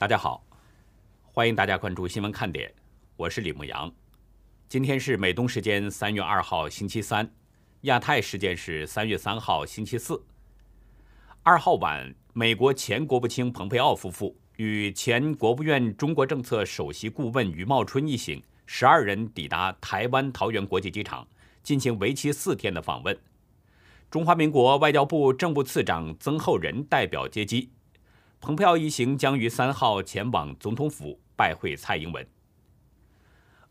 大家好，欢迎大家关注新闻看点，我是李牧阳。今天是美东时间三月二号星期三，亚太时间是三月三号星期四。二号晚，美国前国务卿蓬佩奥夫妇与前国务院中国政策首席顾问余茂春一行十二人抵达台湾桃园国际机场，进行为期四天的访问。中华民国外交部政务次长曾厚仁代表接机。蓬佩奥一行将于三号前往总统府拜会蔡英文。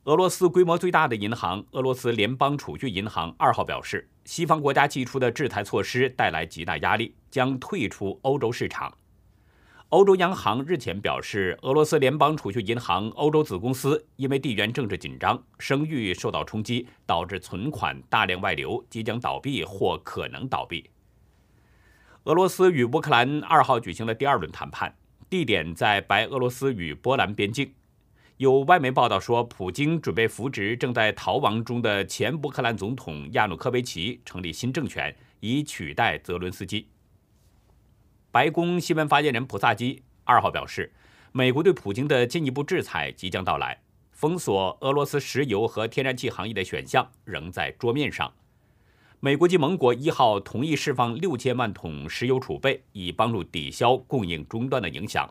俄罗斯规模最大的银行——俄罗斯联邦储蓄银行二号表示，西方国家寄出的制裁措施带来极大压力，将退出欧洲市场。欧洲央行日前表示，俄罗斯联邦储蓄银行欧洲子公司因为地缘政治紧张，声誉受到冲击，导致存款大量外流，即将倒闭或可能倒闭。俄罗斯与乌克兰二号举行了第二轮谈判，地点在白俄罗斯与波兰边境。有外媒报道说，普京准备扶植正在逃亡中的前乌克兰总统亚努科维奇成立新政权，以取代泽伦斯基。白宫新闻发言人普萨基二号表示，美国对普京的进一步制裁即将到来，封锁俄罗斯石油和天然气行业的选项仍在桌面上。美国及盟国一号同意释放六千万桶石油储备，以帮助抵消供应中断的影响。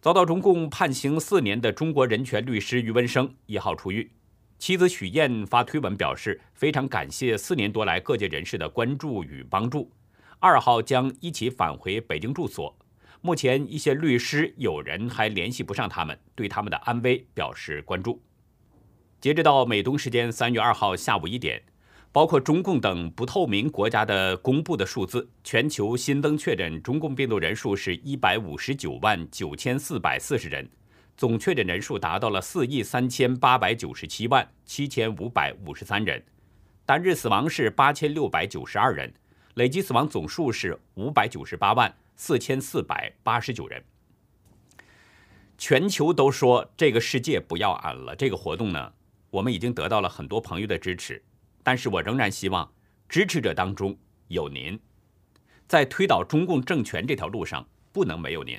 遭到中共判刑四年的中国人权律师余文生一号出狱，妻子许燕发推文表示非常感谢四年多来各界人士的关注与帮助。二号将一起返回北京住所。目前一些律师友人还联系不上他们，对他们的安危表示关注。截止到美东时间三月二号下午一点。包括中共等不透明国家的公布的数字，全球新增确诊中共病毒人数是一百五十九万九千四百四十人，总确诊人数达到了四亿三千八百九十七万七千五百五十三人，单日死亡是八千六百九十二人，累计死亡总数是五百九十八万四千四百八十九人。全球都说这个世界不要俺了，这个活动呢，我们已经得到了很多朋友的支持。但是我仍然希望支持者当中有您，在推倒中共政权这条路上不能没有您。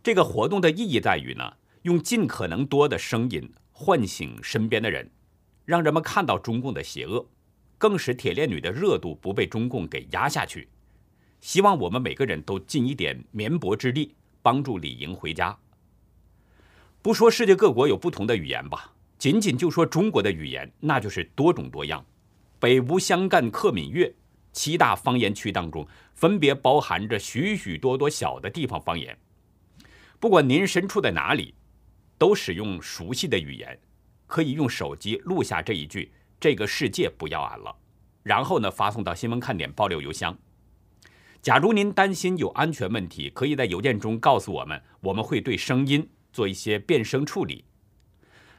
这个活动的意义在于呢，用尽可能多的声音唤醒身边的人，让人们看到中共的邪恶，更使铁链女的热度不被中共给压下去。希望我们每个人都尽一点绵薄之力，帮助李莹回家。不说世界各国有不同的语言吧。仅仅就说中国的语言，那就是多种多样。北吴湘赣客闽粤七大方言区当中，分别包含着许许多多小的地方方言。不管您身处在哪里，都使用熟悉的语言，可以用手机录下这一句“这个世界不要俺了”，然后呢发送到新闻看点爆料邮箱。假如您担心有安全问题，可以在邮件中告诉我们，我们会对声音做一些变声处理。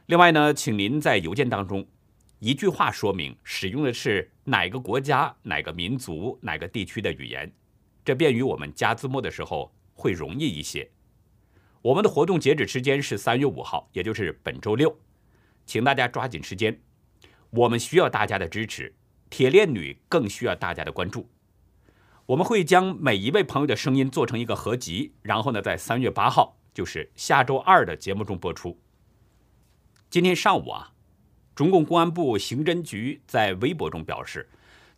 另外呢，请您在邮件当中一句话说明使用的是哪个国家、哪个民族、哪个地区的语言，这便于我们加字幕的时候会容易一些。我们的活动截止时间是三月五号，也就是本周六，请大家抓紧时间。我们需要大家的支持，铁链女更需要大家的关注。我们会将每一位朋友的声音做成一个合集，然后呢，在三月八号，就是下周二的节目中播出。今天上午啊，中共公安部刑侦局在微博中表示，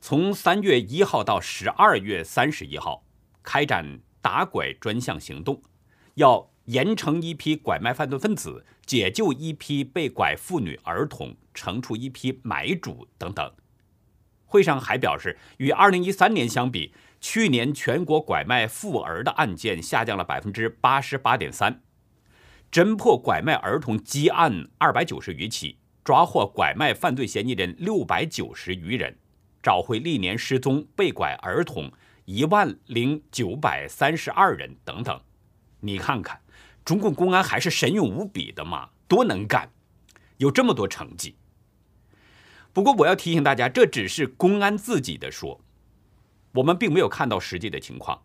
从三月一号到十二月三十一号，开展打拐专项行动，要严惩一批拐卖犯罪分子，解救一批被拐妇女儿童，惩处一批买主等等。会上还表示，与二零一三年相比，去年全国拐卖妇儿的案件下降了百分之八十八点三。侦破拐卖儿童积案二百九十余起，抓获拐卖犯罪嫌疑人六百九十余人，找回历年失踪被拐儿童一万零九百三十二人等等。你看看，中共公安还是神勇无比的嘛，多能干，有这么多成绩。不过我要提醒大家，这只是公安自己的说，我们并没有看到实际的情况，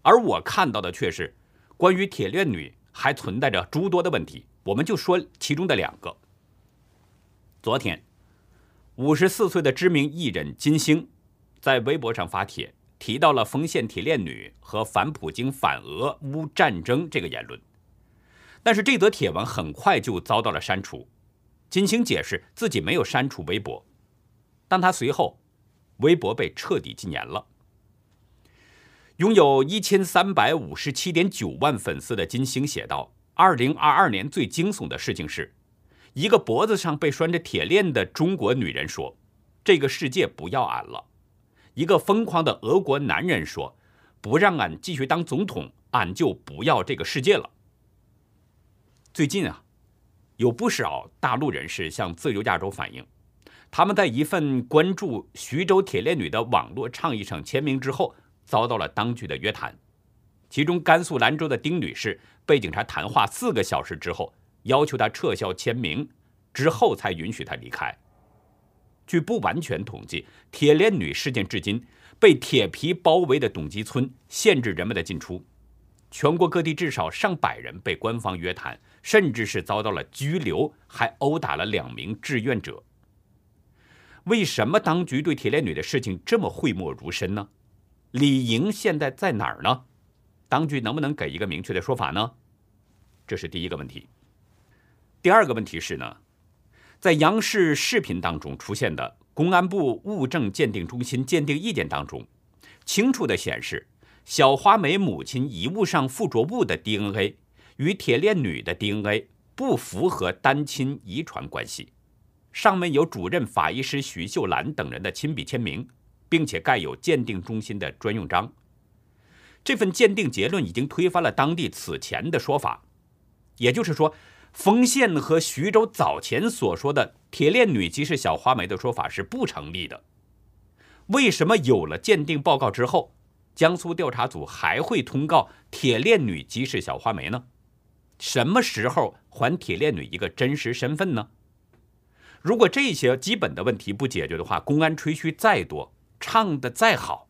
而我看到的却是关于铁链女。还存在着诸多的问题，我们就说其中的两个。昨天，五十四岁的知名艺人金星在微博上发帖，提到了丰县铁链女和反普京、反俄乌战争这个言论，但是这则帖文很快就遭到了删除。金星解释自己没有删除微博，但他随后微博被彻底禁言了。拥有一千三百五十七点九万粉丝的金星写道：“二零二二年最惊悚的事情是，一个脖子上被拴着铁链的中国女人说，这个世界不要俺了。”一个疯狂的俄国男人说：“不让俺继续当总统，俺就不要这个世界了。”最近啊，有不少大陆人士向自由亚洲反映，他们在一份关注徐州铁链女的网络倡议上签名之后，遭到了当局的约谈。其中，甘肃兰州的丁女士被警察谈话四个小时之后，要求她撤销签名，之后才允许她离开。据不完全统计，铁链女事件至今被铁皮包围的董集村限制人们的进出，全国各地至少上百人被官方约谈，甚至是遭到了拘留，还殴打了两名志愿者。为什么当局对铁链女的事情这么讳莫如深呢？李莹现在在哪儿呢？当局能不能给一个明确的说法呢？这是第一个问题。第二个问题是呢？在央视视频当中出现的公安部物证鉴定中心鉴定意见当中，清楚地显示，小花梅母亲遗物上附着物的 DNA 与铁链女的 DNA 不符合单亲遗传关系。上面有主任法医师徐秀兰等人的亲笔签名，并且盖有鉴定中心的专用章。这份鉴定结论已经推翻了当地此前的说法，也就是说。丰县和徐州早前所说的铁链女即是小花梅的说法是不成立的。为什么有了鉴定报告之后，江苏调查组还会通告铁链女即是小花梅呢？什么时候还铁链女一个真实身份呢？如果这些基本的问题不解决的话，公安吹嘘再多，唱的再好，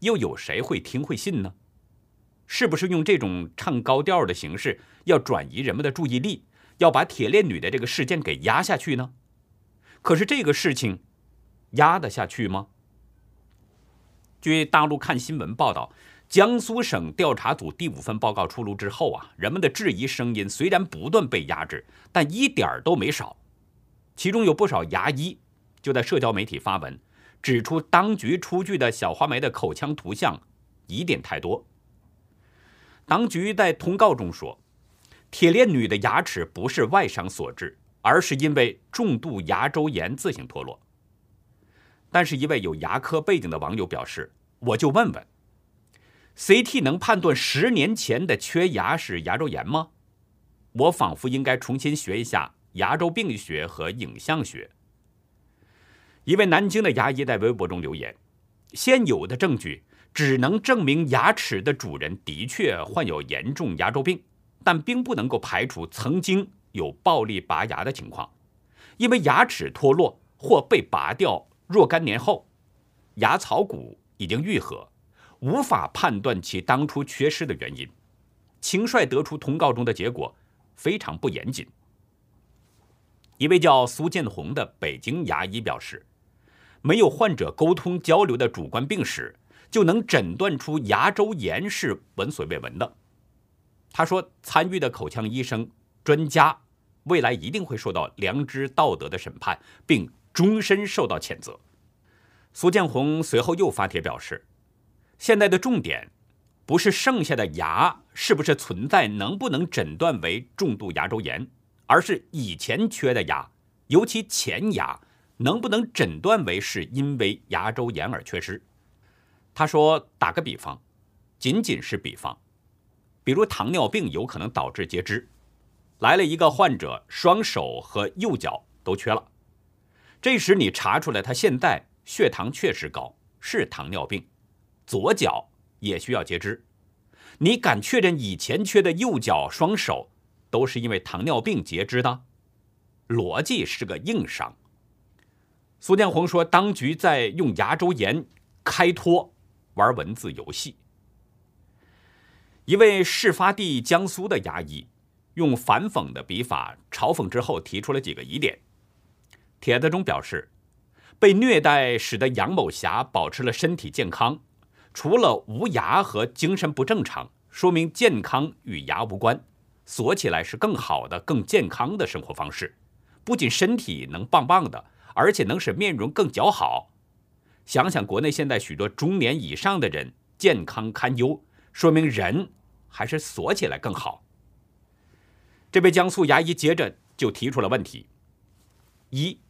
又有谁会听会信呢？是不是用这种唱高调的形式，要转移人们的注意力，要把铁链女的这个事件给压下去呢？可是这个事情压得下去吗？据大陆看新闻报道，江苏省调查组第五份报告出炉之后啊，人们的质疑声音虽然不断被压制，但一点儿都没少。其中有不少牙医就在社交媒体发文，指出当局出具的小花梅的口腔图像疑点太多。当局在通告中说，铁链女的牙齿不是外伤所致，而是因为重度牙周炎自行脱落。但是，一位有牙科背景的网友表示：“我就问问，CT 能判断十年前的缺牙是牙周炎吗？我仿佛应该重新学一下牙周病学和影像学。”一位南京的牙医在微博中留言：“现有的证据。”只能证明牙齿的主人的确患有严重牙周病，但并不能够排除曾经有暴力拔牙的情况，因为牙齿脱落或被拔掉若干年后，牙槽骨已经愈合，无法判断其当初缺失的原因。轻率得出通告中的结果非常不严谨。一位叫苏建红的北京牙医表示，没有患者沟通交流的主观病史。就能诊断出牙周炎是闻所未闻的。他说：“参与的口腔医生专家，未来一定会受到良知道德的审判，并终身受到谴责。”苏建红随后又发帖表示：“现在的重点不是剩下的牙是不是存在，能不能诊断为重度牙周炎，而是以前缺的牙，尤其前牙，能不能诊断为是因为牙周炎而缺失。”他说：“打个比方，仅仅是比方，比如糖尿病有可能导致截肢，来了一个患者，双手和右脚都缺了，这时你查出来他现在血糖确实高，是糖尿病，左脚也需要截肢，你敢确认以前缺的右脚、双手都是因为糖尿病截肢的？逻辑是个硬伤。”苏建红说：“当局在用牙周炎开脱。”玩文字游戏。一位事发地江苏的牙医用反讽的笔法嘲讽之后，提出了几个疑点。帖子中表示，被虐待使得杨某霞保持了身体健康，除了无牙和精神不正常，说明健康与牙无关。锁起来是更好的、更健康的生活方式，不仅身体能棒棒的，而且能使面容更姣好。想想国内现在许多中年以上的人健康堪忧，说明人还是锁起来更好。这位江苏牙医接着就提出了问题：一，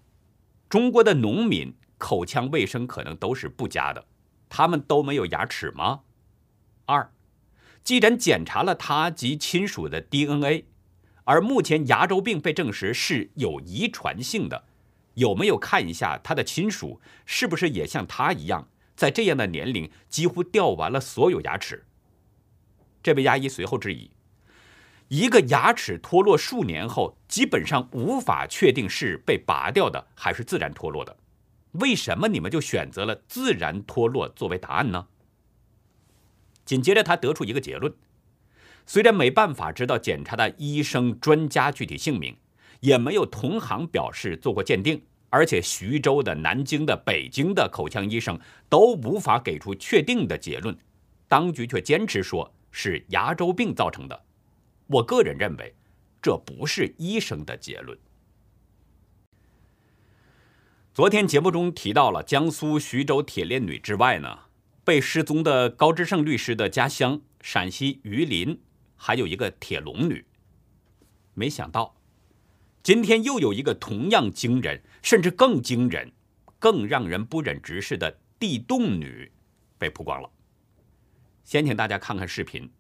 中国的农民口腔卫生可能都是不佳的，他们都没有牙齿吗？二。既然检查了他及亲属的 DNA，而目前牙周病被证实是有遗传性的，有没有看一下他的亲属是不是也像他一样，在这样的年龄几乎掉完了所有牙齿？这位牙医随后质疑：一个牙齿脱落数年后，基本上无法确定是被拔掉的还是自然脱落的，为什么你们就选择了自然脱落作为答案呢？紧接着，他得出一个结论：虽然没办法知道检查的医生专家具体姓名，也没有同行表示做过鉴定，而且徐州的、南京的、北京的口腔医生都无法给出确定的结论，当局却坚持说是牙周病造成的。我个人认为，这不是医生的结论。昨天节目中提到了江苏徐州铁链女之外呢？被失踪的高志胜律师的家乡陕西榆林，还有一个铁笼女。没想到，今天又有一个同样惊人，甚至更惊人、更让人不忍直视的地洞女被曝光了。先请大家看看视频，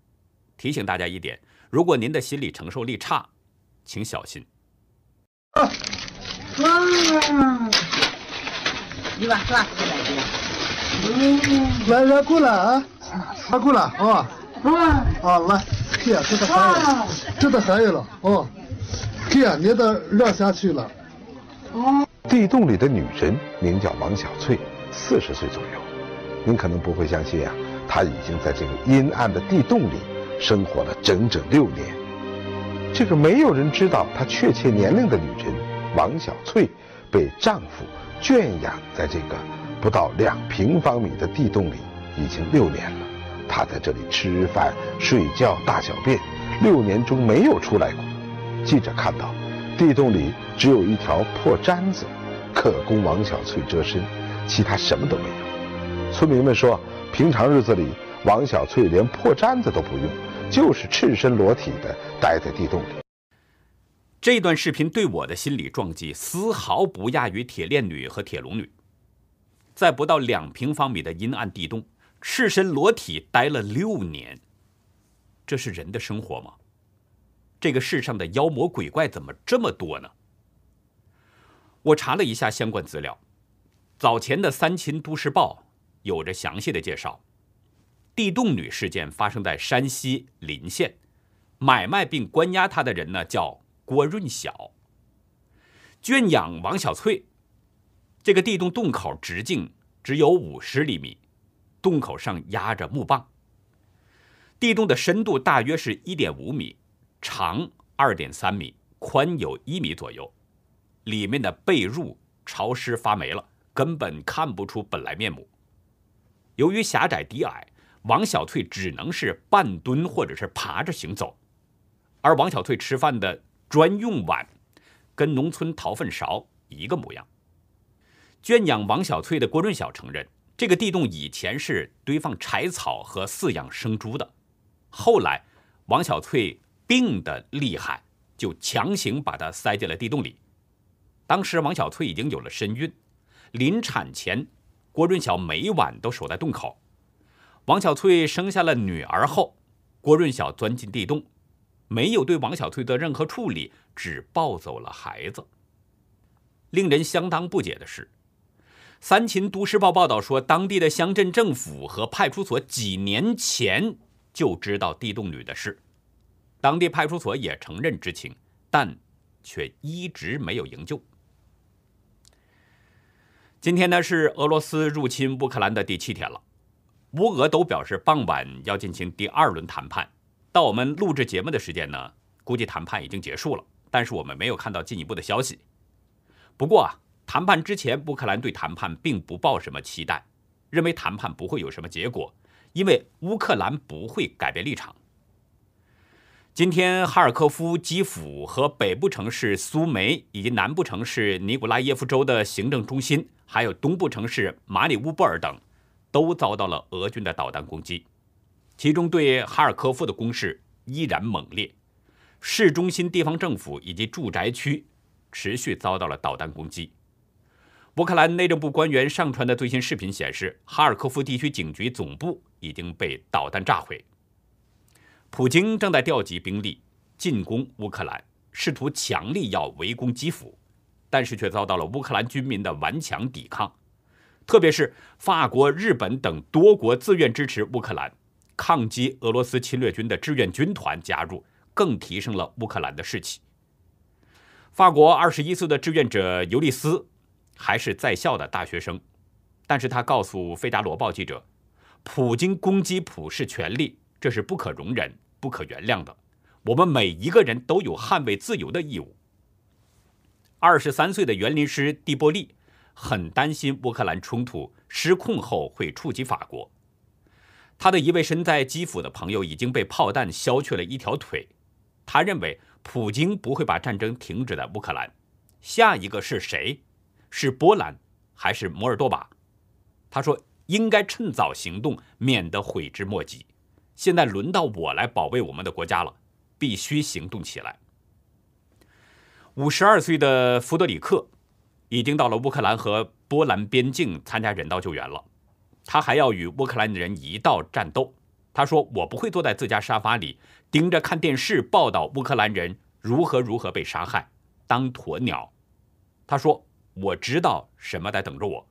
提醒大家一点：如果您的心理承受力差，请小心。啊！你把刷子来点。来来过来啊，来过来啊，啊来，天这都三月，这都三月了哦，天你都热下去了。哦地洞里的女人名叫王小翠，四十岁左右。您可能不会相信啊，她已经在这个阴暗的地洞里生活了整整六年。这个没有人知道她确切年龄的女人王小翠，被丈夫圈养在这个。不到两平方米的地洞里已经六年了，她在这里吃饭、睡觉、大小便，六年中没有出来过。记者看到，地洞里只有一条破毡子，可供王小翠遮身，其他什么都没有。村民们说，平常日子里，王小翠连破毡子都不用，就是赤身裸体的待在地洞里。这段视频对我的心理撞击丝毫不亚于铁链女和铁笼女。在不到两平方米的阴暗地洞，赤身裸体待了六年，这是人的生活吗？这个世上的妖魔鬼怪怎么这么多呢？我查了一下相关资料，早前的《三秦都市报》有着详细的介绍。地洞女事件发生在山西临县，买卖并关押她的人呢叫郭润晓，圈养王小翠。这个地洞洞口直径只有五十厘米，洞口上压着木棒。地洞的深度大约是一点五米，长二点三米，宽有一米左右。里面的被褥潮湿发霉了，根本看不出本来面目。由于狭窄低矮，王小翠只能是半蹲或者是爬着行走。而王小翠吃饭的专用碗，跟农村掏粪勺一个模样。圈养王小翠的郭润晓承认，这个地洞以前是堆放柴草和饲养生猪的。后来，王小翠病得厉害，就强行把她塞进了地洞里。当时，王小翠已经有了身孕，临产前，郭润晓每晚都守在洞口。王小翠生下了女儿后，郭润晓钻进地洞，没有对王小翠的任何处理，只抱走了孩子。令人相当不解的是。三秦都市报报道说，当地的乡镇政府和派出所几年前就知道地洞女的事，当地派出所也承认知情，但却一直没有营救。今天呢是俄罗斯入侵乌克兰的第七天了，乌俄都表示傍晚要进行第二轮谈判。到我们录制节目的时间呢，估计谈判已经结束了，但是我们没有看到进一步的消息。不过啊。谈判之前，乌克兰对谈判并不抱什么期待，认为谈判不会有什么结果，因为乌克兰不会改变立场。今天，哈尔科夫、基辅和北部城市苏梅，以及南部城市尼古拉耶夫州的行政中心，还有东部城市马里乌波尔等，都遭到了俄军的导弹攻击。其中，对哈尔科夫的攻势依然猛烈，市中心地方政府以及住宅区持续遭到了导弹攻击。乌克兰内政部官员上传的最新视频显示，哈尔科夫地区警局总部已经被导弹炸毁。普京正在调集兵力进攻乌克兰，试图强力要围攻基辅，但是却遭到了乌克兰军民的顽强抵抗。特别是法国、日本等多国自愿支持乌克兰抗击俄罗斯侵略军的志愿军团加入，更提升了乌克兰的士气。法国二十一岁的志愿者尤利斯还是在校的大学生，但是他告诉《费达罗报》记者，普京攻击普世权利，这是不可容忍。不可原谅的，我们每一个人都有捍卫自由的义务。二十三岁的园林师蒂波利很担心乌克兰冲突失控后会触及法国。他的一位身在基辅的朋友已经被炮弹削去了一条腿。他认为普京不会把战争停止在乌克兰，下一个是谁？是波兰还是摩尔多瓦？他说应该趁早行动，免得悔之莫及。现在轮到我来保卫我们的国家了，必须行动起来。五十二岁的弗德里克已经到了乌克兰和波兰边境参加人道救援了，他还要与乌克兰人一道战斗。他说：“我不会坐在自家沙发里盯着看电视报道乌克兰人如何如何被杀害，当鸵鸟。”他说：“我知道什么在等着我，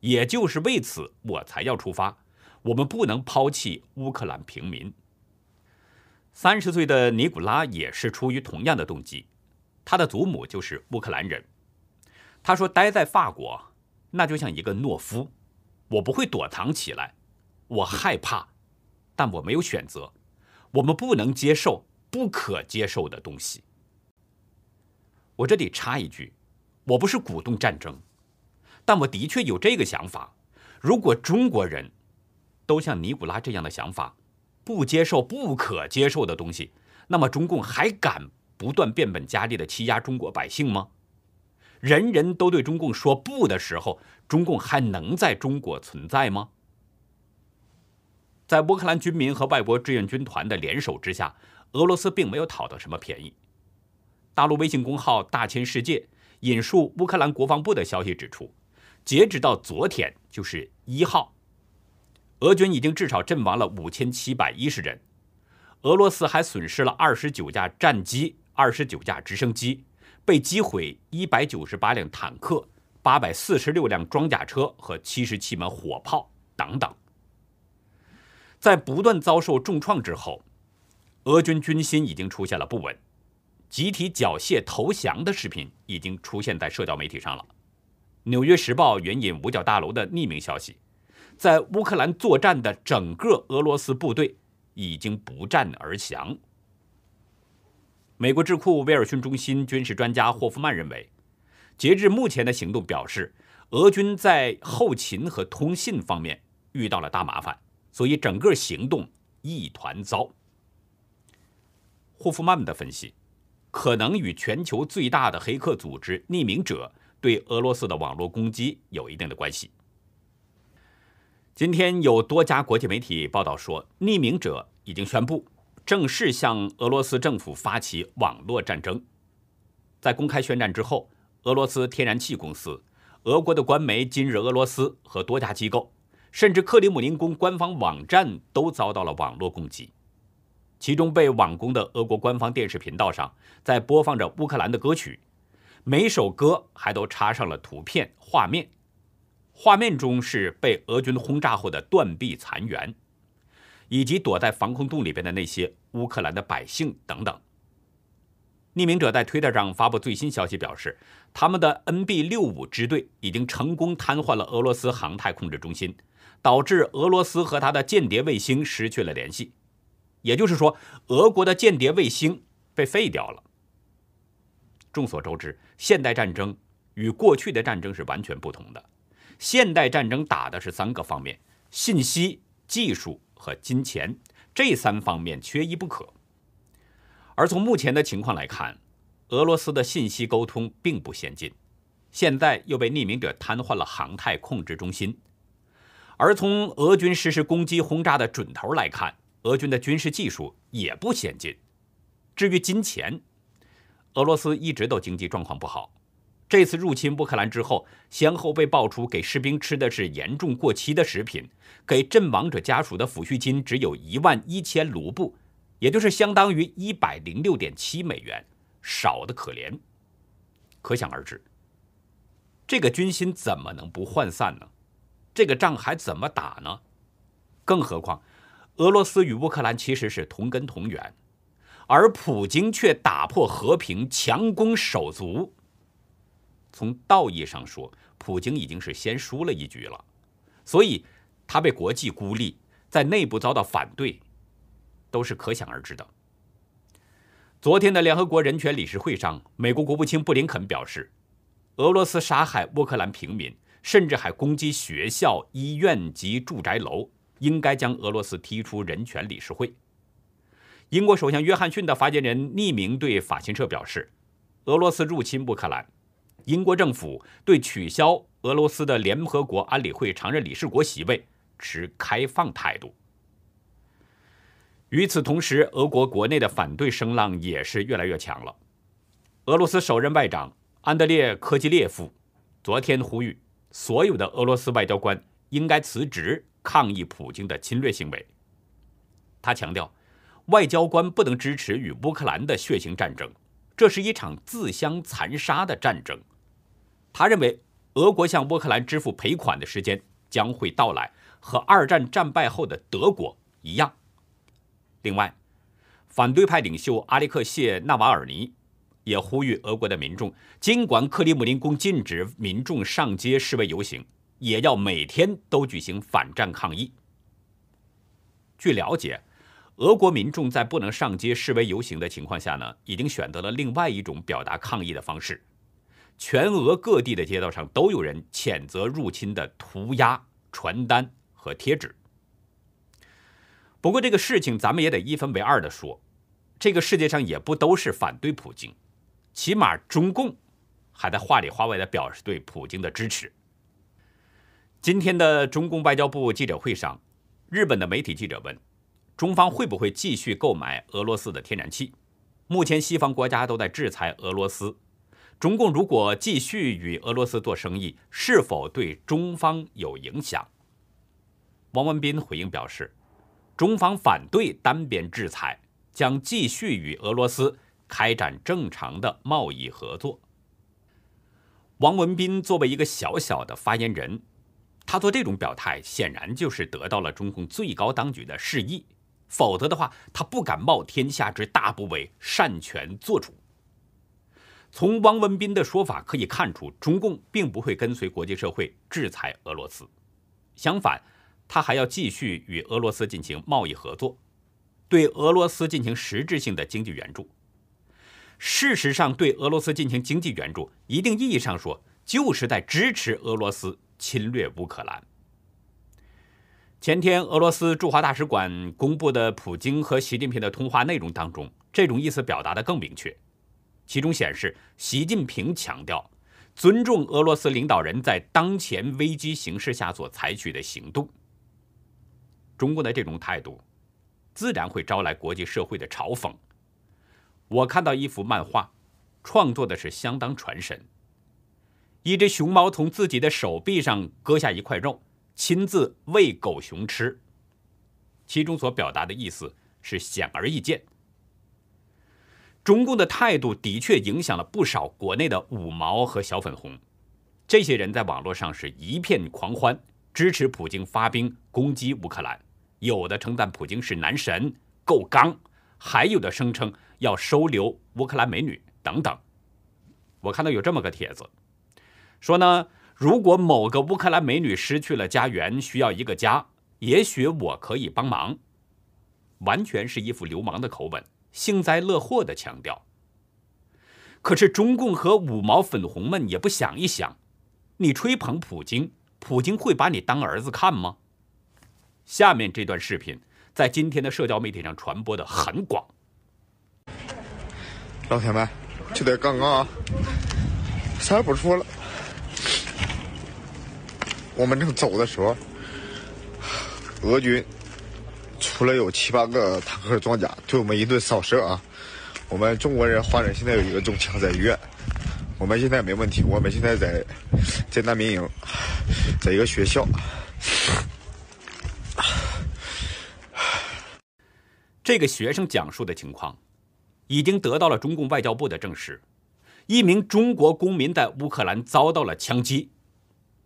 也就是为此我才要出发。”我们不能抛弃乌克兰平民。三十岁的尼古拉也是出于同样的动机，他的祖母就是乌克兰人。他说：“待在法国，那就像一个懦夫，我不会躲藏起来，我害怕，但我没有选择。我们不能接受不可接受的东西。”我这里插一句，我不是鼓动战争，但我的确有这个想法：如果中国人。都像尼古拉这样的想法，不接受不可接受的东西，那么中共还敢不断变本加厉的欺压中国百姓吗？人人都对中共说不的时候，中共还能在中国存在吗？在乌克兰军民和外国志愿军团的联手之下，俄罗斯并没有讨到什么便宜。大陆微信公号“大千世界”引述乌克兰国防部的消息指出，截止到昨天，就是一号。俄军已经至少阵亡了五千七百一十人，俄罗斯还损失了二十九架战机、二十九架直升机，被击毁一百九十八辆坦克、八百四十六辆装甲车和七十七门火炮等等。在不断遭受重创之后，俄军军心已经出现了不稳，集体缴械投降的视频已经出现在社交媒体上了。《纽约时报》援引五角大楼的匿名消息。在乌克兰作战的整个俄罗斯部队已经不战而降。美国智库威尔逊中心军事专家霍夫曼认为，截至目前的行动表示，俄军在后勤和通信方面遇到了大麻烦，所以整个行动一团糟。霍夫曼的分析，可能与全球最大的黑客组织匿名者对俄罗斯的网络攻击有一定的关系。今天有多家国际媒体报道说，匿名者已经宣布正式向俄罗斯政府发起网络战争。在公开宣战之后，俄罗斯天然气公司、俄国的官媒《今日俄罗斯》和多家机构，甚至克里姆林宫官方网站都遭到了网络攻击。其中被网攻的俄国官方电视频道上在播放着乌克兰的歌曲，每首歌还都插上了图片画面。画面中是被俄军轰炸后的断壁残垣，以及躲在防空洞里边的那些乌克兰的百姓等等。匿名者在推特上发布最新消息，表示他们的 NB 六五支队已经成功瘫痪了俄罗斯航太控制中心，导致俄罗斯和他的间谍卫星失去了联系。也就是说，俄国的间谍卫星被废掉了。众所周知，现代战争与过去的战争是完全不同的。现代战争打的是三个方面：信息、技术和金钱这三方面缺一不可。而从目前的情况来看，俄罗斯的信息沟通并不先进，现在又被匿名者瘫痪了航太控制中心。而从俄军实施攻击轰炸的准头来看，俄军的军事技术也不先进。至于金钱，俄罗斯一直都经济状况不好。这次入侵乌克兰之后，先后被爆出给士兵吃的是严重过期的食品，给阵亡者家属的抚恤金只有一万一千卢布，也就是相当于一百零六点七美元，少的可怜。可想而知，这个军心怎么能不涣散呢？这个仗还怎么打呢？更何况，俄罗斯与乌克兰其实是同根同源，而普京却打破和平，强攻手足。从道义上说，普京已经是先输了一局了，所以他被国际孤立，在内部遭到反对，都是可想而知的。昨天的联合国人权理事会上，美国国务卿布林肯表示，俄罗斯杀害乌克兰平民，甚至还攻击学校、医院及住宅楼，应该将俄罗斯踢出人权理事会。英国首相约翰逊的发言人匿名对法新社表示，俄罗斯入侵乌克兰。英国政府对取消俄罗斯的联合国安理会常任理事国席位持开放态度。与此同时，俄国国内的反对声浪也是越来越强了。俄罗斯首任外长安德烈科基列夫昨天呼吁所有的俄罗斯外交官应该辞职，抗议普京的侵略行为。他强调，外交官不能支持与乌克兰的血腥战争，这是一场自相残杀的战争。他认为，俄国向乌克兰支付赔款的时间将会到来，和二战战败后的德国一样。另外，反对派领袖阿列克谢·纳瓦尔尼也呼吁俄国的民众，尽管克里姆林宫禁止民众上街示威游行，也要每天都举行反战抗议。据了解，俄国民众在不能上街示威游行的情况下呢，已经选择了另外一种表达抗议的方式。全俄各地的街道上都有人谴责入侵的涂鸦、传单和贴纸。不过，这个事情咱们也得一分为二的说，这个世界上也不都是反对普京，起码中共还在话里话外的表示对普京的支持。今天的中共外交部记者会上，日本的媒体记者问，中方会不会继续购买俄罗斯的天然气？目前西方国家都在制裁俄罗斯。中共如果继续与俄罗斯做生意，是否对中方有影响？王文斌回应表示，中方反对单边制裁，将继续与俄罗斯开展正常的贸易合作。王文斌作为一个小小的发言人，他做这种表态，显然就是得到了中共最高当局的示意，否则的话，他不敢冒天下之大不韪，擅权做主。从汪文斌的说法可以看出，中共并不会跟随国际社会制裁俄罗斯，相反，他还要继续与俄罗斯进行贸易合作，对俄罗斯进行实质性的经济援助。事实上，对俄罗斯进行经济援助，一定意义上说，就是在支持俄罗斯侵略乌克兰。前天，俄罗斯驻华大使馆公布的普京和习近平的通话内容当中，这种意思表达的更明确。其中显示，习近平强调尊重俄罗斯领导人在当前危机形势下所采取的行动。中共的这种态度，自然会招来国际社会的嘲讽。我看到一幅漫画，创作的是相当传神。一只熊猫从自己的手臂上割下一块肉，亲自喂狗熊吃。其中所表达的意思是显而易见。中共的态度的确影响了不少国内的五毛和小粉红，这些人在网络上是一片狂欢，支持普京发兵攻击乌克兰，有的称赞普京是男神，够刚，还有的声称要收留乌克兰美女等等。我看到有这么个帖子，说呢，如果某个乌克兰美女失去了家园，需要一个家，也许我可以帮忙，完全是一副流氓的口吻。幸灾乐祸的强调。可是中共和五毛粉红们也不想一想，你吹捧普京，普京会把你当儿子看吗？下面这段视频在今天的社交媒体上传播的很广。老铁们，就在刚刚啊，啥也不说了。我们正走的时候，俄军出了有七八个坦克装甲，对我们一顿扫射啊！我们中国人、华人现在有一个中枪在医院，我们现在没问题。我们现在在在难民营，在一个学校。这个学生讲述的情况，已经得到了中共外交部的证实。一名中国公民在乌克兰遭到了枪击，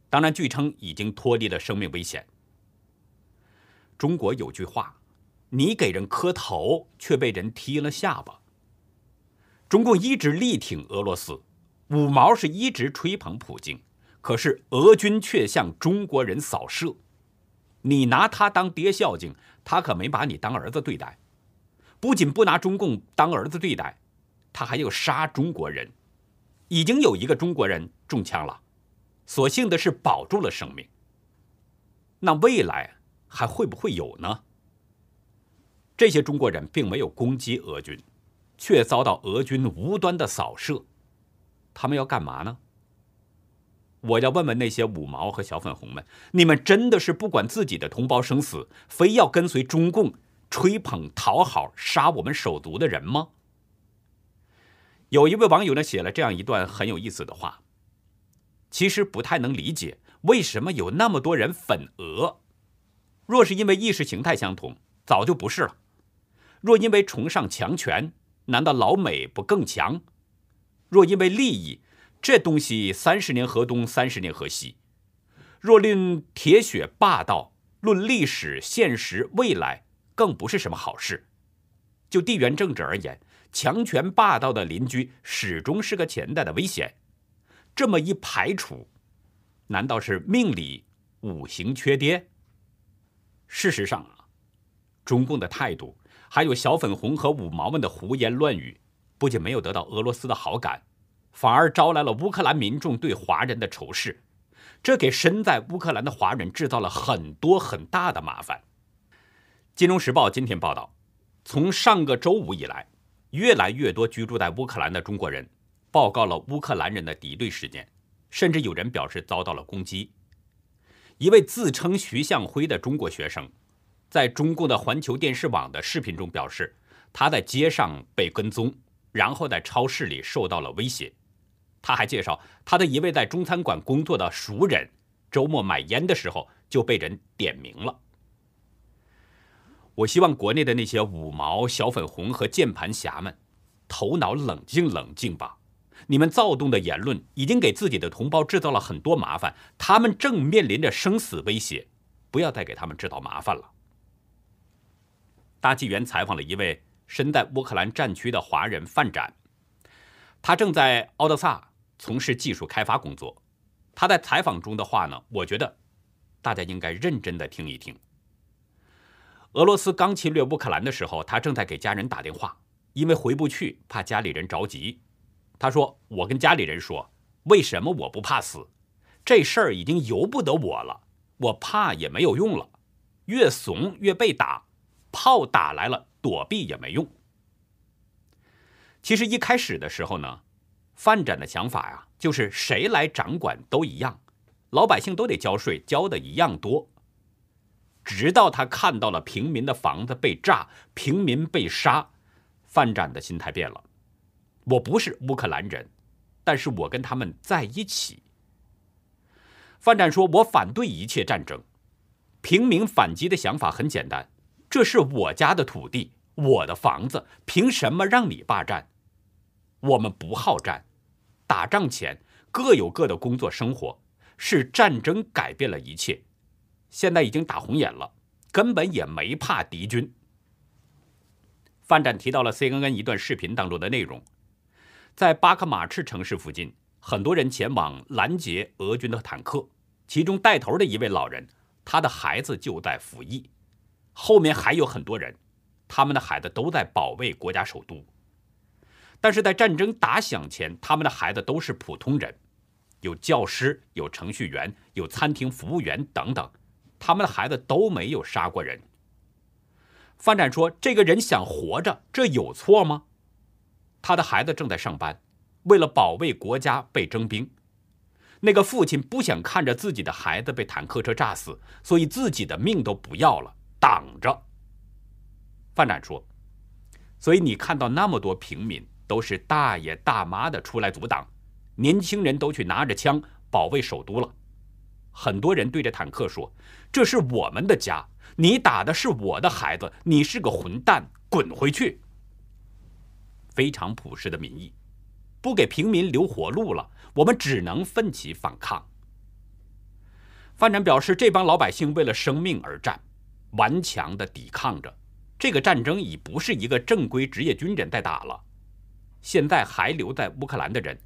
当然，据称已经脱离了生命危险。中国有句话：“你给人磕头，却被人踢了下巴。”中共一直力挺俄罗斯，五毛是一直吹捧普京，可是俄军却向中国人扫射。你拿他当爹孝敬，他可没把你当儿子对待。不仅不拿中共当儿子对待，他还要杀中国人。已经有一个中国人中枪了，所幸的是保住了生命。那未来还会不会有呢？这些中国人并没有攻击俄军，却遭到俄军无端的扫射，他们要干嘛呢？我要问问那些五毛和小粉红们：你们真的是不管自己的同胞生死，非要跟随中共吹捧讨好、杀我们手足的人吗？有一位网友呢写了这样一段很有意思的话。其实不太能理解为什么有那么多人粉俄。若是因为意识形态相同，早就不是了；若因为崇尚强权，难道老美不更强？若因为利益，这东西三十年河东，三十年河西。若论铁血霸道，论历史、现实、未来，更不是什么好事。就地缘政治而言。强权霸道的邻居始终是个潜在的危险，这么一排除，难道是命里五行缺爹？事实上啊，中共的态度，还有小粉红和五毛们的胡言乱语，不仅没有得到俄罗斯的好感，反而招来了乌克兰民众对华人的仇视，这给身在乌克兰的华人制造了很多很大的麻烦。《金融时报》今天报道，从上个周五以来。越来越多居住在乌克兰的中国人报告了乌克兰人的敌对事件，甚至有人表示遭到了攻击。一位自称徐向辉的中国学生，在中共的环球电视网的视频中表示，他在街上被跟踪，然后在超市里受到了威胁。他还介绍他的一位在中餐馆工作的熟人，周末买烟的时候就被人点名了。我希望国内的那些五毛、小粉红和键盘侠们，头脑冷静冷静吧。你们躁动的言论已经给自己的同胞制造了很多麻烦，他们正面临着生死威胁，不要再给他们制造麻烦了。大纪元采访了一位身在乌克兰战区的华人范展，他正在奥德萨从事技术开发工作。他在采访中的话呢，我觉得大家应该认真的听一听。俄罗斯刚侵略乌克兰的时候，他正在给家人打电话，因为回不去，怕家里人着急。他说：“我跟家里人说，为什么我不怕死？这事儿已经由不得我了，我怕也没有用了，越怂越被打，炮打来了躲避也没用。”其实一开始的时候呢，范展的想法呀，就是谁来掌管都一样，老百姓都得交税，交的一样多。直到他看到了平民的房子被炸，平民被杀，范展的心态变了。我不是乌克兰人，但是我跟他们在一起。范展说：“我反对一切战争。”平民反击的想法很简单：这是我家的土地，我的房子，凭什么让你霸占？我们不好战，打仗前各有各的工作生活，是战争改变了一切。现在已经打红眼了，根本也没怕敌军。范展提到了 CNN 一段视频当中的内容，在巴克马赤城市附近，很多人前往拦截俄军的坦克，其中带头的一位老人，他的孩子就在服役，后面还有很多人，他们的孩子都在保卫国家首都。但是在战争打响前，他们的孩子都是普通人，有教师、有程序员、有餐厅服务员等等。他们的孩子都没有杀过人。范展说：“这个人想活着，这有错吗？他的孩子正在上班，为了保卫国家被征兵。那个父亲不想看着自己的孩子被坦克车炸死，所以自己的命都不要了，挡着。”范展说：“所以你看到那么多平民都是大爷大妈的出来阻挡，年轻人都去拿着枪保卫首都了。很多人对着坦克说：‘这是我们的家。’”你打的是我的孩子，你是个混蛋，滚回去！非常朴实的民意，不给平民留活路了，我们只能奋起反抗。范展表示，这帮老百姓为了生命而战，顽强的抵抗着。这个战争已不是一个正规职业军人在打了，现在还留在乌克兰的人，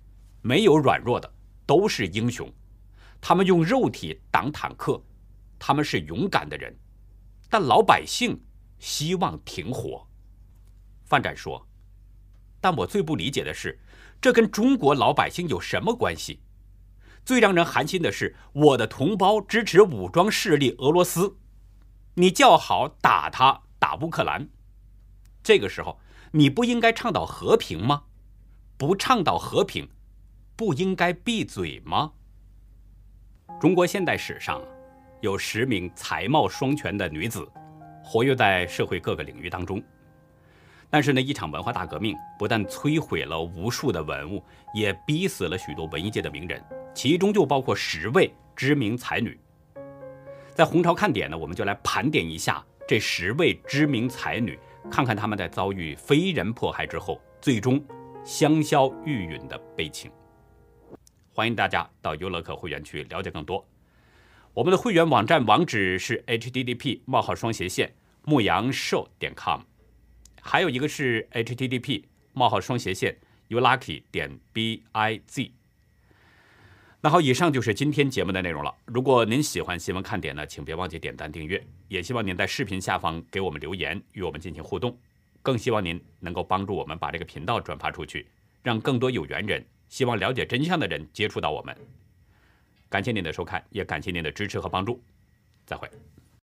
没有软弱的，都是英雄。他们用肉体挡坦克，他们是勇敢的人。但老百姓希望停火。范展说：“但我最不理解的是，这跟中国老百姓有什么关系？最让人寒心的是，我的同胞支持武装势力俄罗斯，你叫好打他，打乌克兰。这个时候，你不应该倡导和平吗？不倡导和平，不应该闭嘴吗？中国现代史上。”有十名才貌双全的女子，活跃在社会各个领域当中。但是呢，一场文化大革命不但摧毁了无数的文物，也逼死了许多文艺界的名人，其中就包括十位知名才女。在红潮看点呢，我们就来盘点一下这十位知名才女，看看他们在遭遇非人迫害之后，最终香消玉殒的悲情。欢迎大家到优乐客会员区了解更多。我们的会员网站网址是 http: 冒号双斜线牧羊兽点 com，还有一个是 http: 冒号双斜线 ulucky 点 biz。那好，以上就是今天节目的内容了。如果您喜欢新闻看点呢，请别忘记点赞订阅，也希望您在视频下方给我们留言，与我们进行互动。更希望您能够帮助我们把这个频道转发出去，让更多有缘人、希望了解真相的人接触到我们。感谢您的收看，也感谢您的支持和帮助，再会。